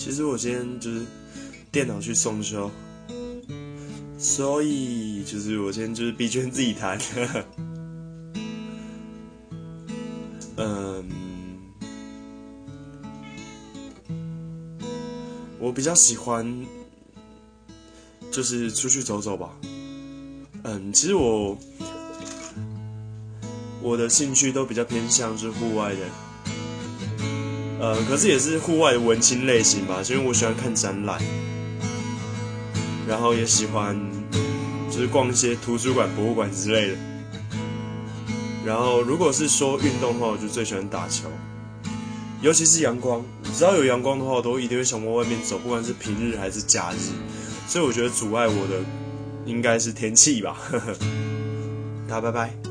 其实我今天就是电脑去送修，所以就是我今天就是闭圈自己弹。嗯，我比较喜欢就是出去走走吧。嗯，其实我我的兴趣都比较偏向是户外的。呃，可是也是户外的文青类型吧，因为我喜欢看展览，然后也喜欢就是逛一些图书馆、博物馆之类的。然后如果是说运动的话，我就最喜欢打球，尤其是阳光，只要有阳光的话，我都一定会想往外面走，不管是平日还是假日。所以我觉得阻碍我的应该是天气吧。大家拜拜。